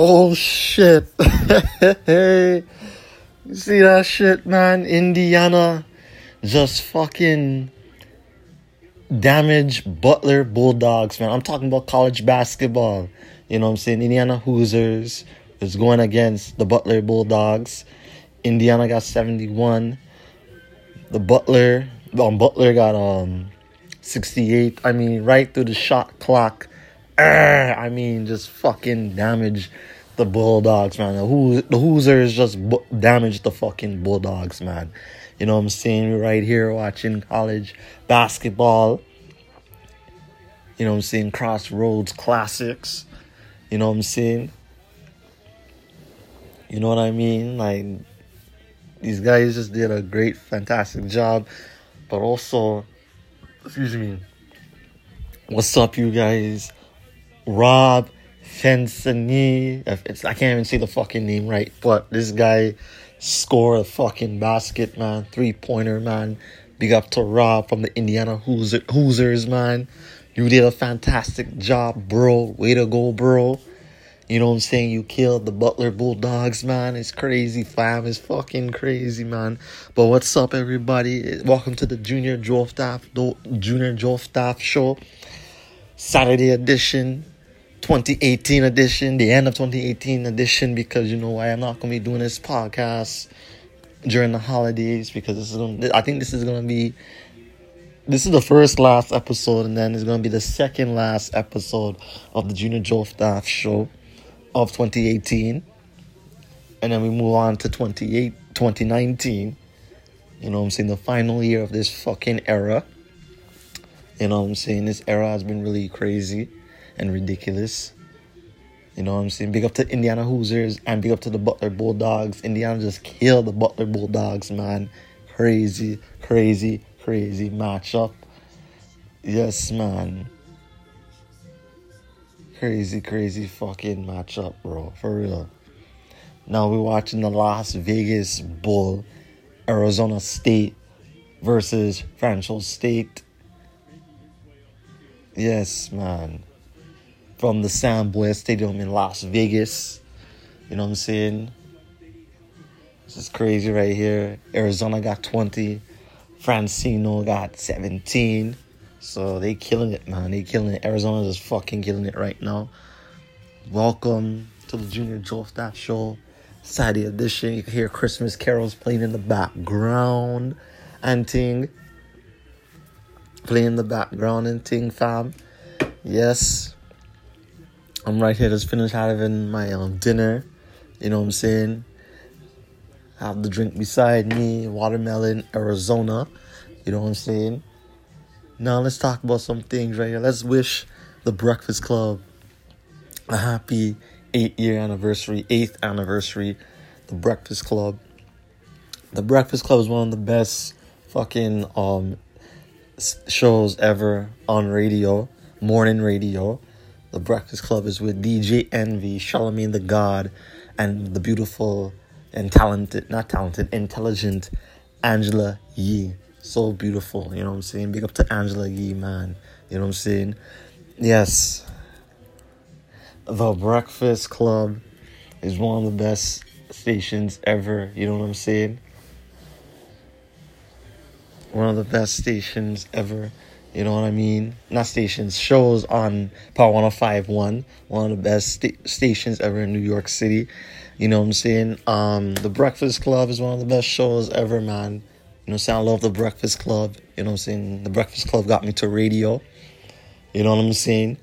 Oh shit. hey. You see that shit, man? Indiana just fucking damage Butler Bulldogs, man. I'm talking about college basketball. You know what I'm saying? Indiana Hoosiers is going against the Butler Bulldogs. Indiana got 71. The Butler, um, Butler got um 68. I mean, right through the shot clock. I mean, just fucking damage the Bulldogs, man. The, Ho- the Hoosiers just bu- the fucking Bulldogs, man. You know what I'm saying? We're right here watching college basketball. You know what I'm saying? Crossroads classics. You know what I'm saying? You know what I mean? Like, these guys just did a great, fantastic job. But also, excuse me, what's up, you guys? Rob Fensini. I can't even see the fucking name right, but this guy scored a fucking basket, man. Three pointer, man. Big up to Rob from the Indiana Hooser, Hoosers, man. You did a fantastic job, bro. Way to go, bro. You know what I'm saying? You killed the Butler Bulldogs, man. It's crazy, fam. It's fucking crazy, man. But what's up, everybody? Welcome to the Junior Staff Junior Staff Show, Saturday edition, 2018 edition, the end of 2018 edition. Because you know why I'm not gonna be doing this podcast during the holidays because this is gonna. I think this is gonna be. This is the first last episode, and then it's gonna be the second last episode of the Junior Joel Staff Show of 2018 and then we move on to 28 2019 you know i'm saying the final year of this fucking era you know i'm saying this era has been really crazy and ridiculous you know what i'm saying big up to indiana hoosiers and big up to the butler bulldogs indiana just killed the butler bulldogs man crazy crazy crazy matchup yes man crazy, crazy fucking matchup, bro. For real. Now we're watching the Las Vegas Bowl, Arizona State versus Francisco State. Yes, man. From the Boyd Stadium in Las Vegas. You know what I'm saying? This is crazy right here. Arizona got 20. Francino got 17. So they killing it, man. They killing it. Arizona is fucking killing it right now. Welcome to the Junior Joel Staff Show. Saturday edition. You can hear Christmas carols playing in the background and ting. Playing in the background and ting, fam. Yes. I'm right here just finished having my um, dinner. You know what I'm saying? Have the drink beside me, watermelon, Arizona. You know what I'm saying? Now let's talk about some things right here. Let's wish the Breakfast Club a happy eight year anniversary, eighth anniversary. The Breakfast Club. The Breakfast Club is one of the best fucking um shows ever on radio, morning radio. The Breakfast Club is with DJ Envy, Charlemagne the God, and the beautiful and talented, not talented, intelligent Angela Yee so beautiful. You know what I'm saying? Big up to Angela Yee, man. You know what I'm saying? Yes. The Breakfast Club is one of the best stations ever. You know what I'm saying? One of the best stations ever. You know what I mean? Not stations, shows on Power 1051. One of the best sta- stations ever in New York City. You know what I'm saying? Um, the Breakfast Club is one of the best shows ever, man. You know what I'm saying? I love the Breakfast Club. You know what I'm saying? The Breakfast Club got me to radio. You know what I'm saying?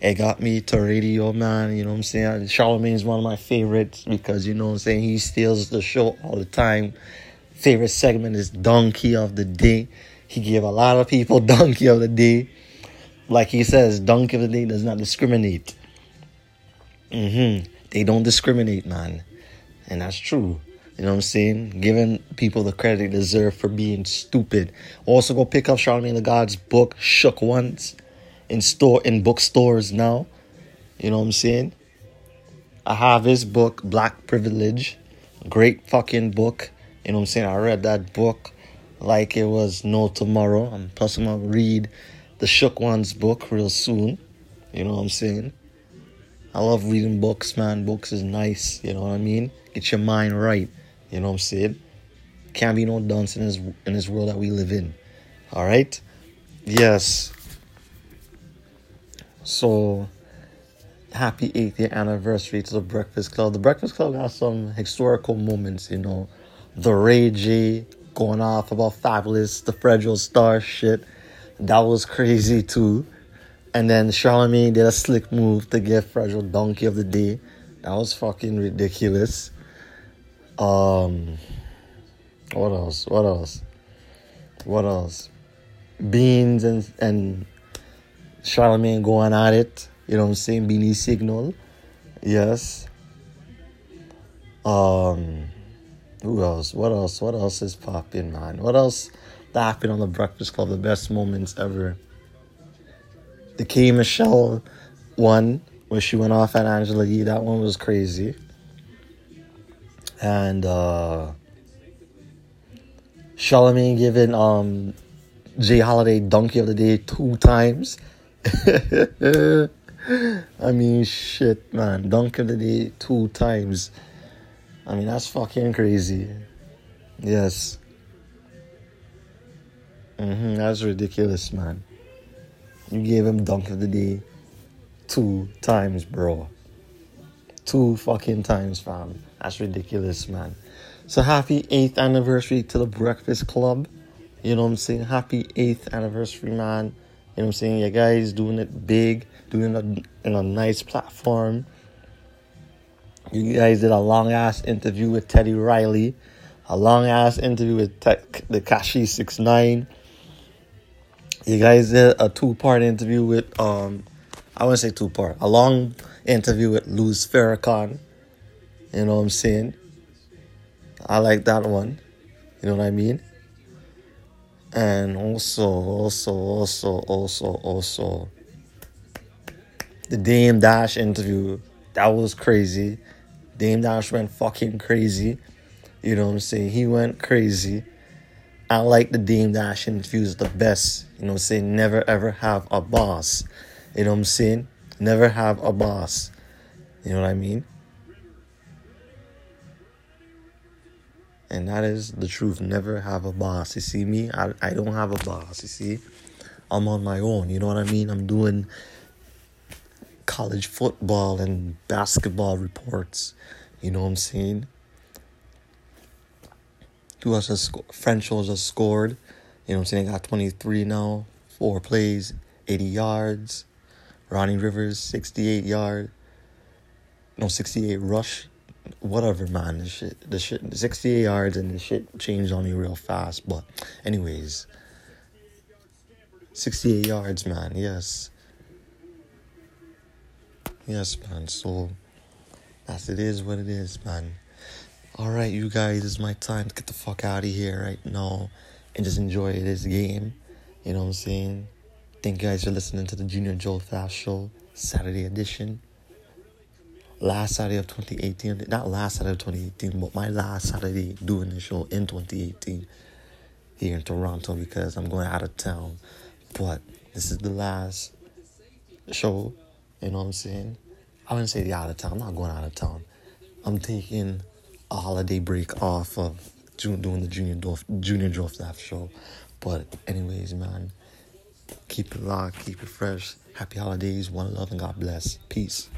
It got me to radio, man. You know what I'm saying? Charlemagne is one of my favorites because, you know what I'm saying? He steals the show all the time. Favorite segment is Donkey of the Day. He gave a lot of people Donkey of the Day. Like he says, Donkey of the Day does not discriminate. Mm-hmm. They don't discriminate, man. And that's true. You know what I'm saying? Giving people the credit they deserve for being stupid. Also, go pick up Charlemagne the God's book, Shook Ones, in store in bookstores now. You know what I'm saying? I have his book, Black Privilege. Great fucking book. You know what I'm saying? I read that book like it was no tomorrow. And plus, I'm gonna read the Shook Ones book real soon. You know what I'm saying? I love reading books, man. Books is nice, you know what I mean? Get your mind right, you know what I'm saying? Can't be no dunce in this in this world that we live in. All right? Yes. So happy eighth year anniversary to the Breakfast Club. The Breakfast Club has some historical moments, you know. The Ray J going off about Fabolous, the Fredro Starr shit. That was crazy too. And then Charlemagne did a slick move to get Fredro Donkey of the Day. That was fucking ridiculous. Um, what else? What else? What else? Beans and and Charlemagne going at it. You know what I'm saying? Beanie Sigel. Yes. Um, who else? What else? What else is popping, man? What else happened on the Breakfast Club? The best moments ever the K Michelle one where she went off at Angela Yee. That one was crazy. And uh Charlemagne giving um Jay Holiday Donkey of the Day two times. I mean shit man, Donkey of the Day two times. I mean that's fucking crazy. Yes. Mm-hmm, that's ridiculous, man. You gave him dunk of the day two times, bro. Two fucking times, fam. That's ridiculous, man. So happy eighth anniversary to the Breakfast Club. You know what I'm saying? Happy eighth anniversary, man. You know what I'm saying? You guys doing it big, doing it in a nice platform. You guys did a long ass interview with Teddy Riley, a long ass interview with the Kashi Six Nine you guys did a two part interview with um I wouldn't say two part, a long interview with Louis Farrakhan. You know what I'm saying? I like that one. You know what I mean? And also, also, also, also, also, the Dame Dash interview. That was crazy. Dame Dash went fucking crazy. You know what I'm saying? He went crazy. I like the Dame Dash interviews the best. You know what I'm saying? Never ever have a boss. You know what I'm saying? Never have a boss. You know what I mean? And that is the truth. Never have a boss. You see me? I, I don't have a boss. You see? I'm on my own. You know what I mean? I'm doing college football and basketball reports. You know what I'm saying? Who else has scored? French just scored. You know what I'm saying? Got 23 now, four plays, 80 yards. Ronnie Rivers, 68 yard. No, 68 rush. Whatever, man. The shit, the shit, 68 yards and the shit changed on me real fast. But, anyways, 68 yards, man. Yes. Yes, man. So, as it is what it is, man. Alright, you guys, it's my time to get the fuck out of here right now and just enjoy this game. You know what I'm saying? Thank you guys for listening to the Junior Joel Fast Show, Saturday edition. Last Saturday of 2018, not last Saturday of 2018, but my last Saturday doing the show in 2018 here in Toronto because I'm going out of town. But this is the last show, you know what I'm saying? I wouldn't say the out of town, I'm not going out of town. I'm taking a holiday break off of doing the junior Dolph, junior Joe show. But anyways, man, keep it locked, keep it fresh. Happy holidays, one love, and God bless. Peace.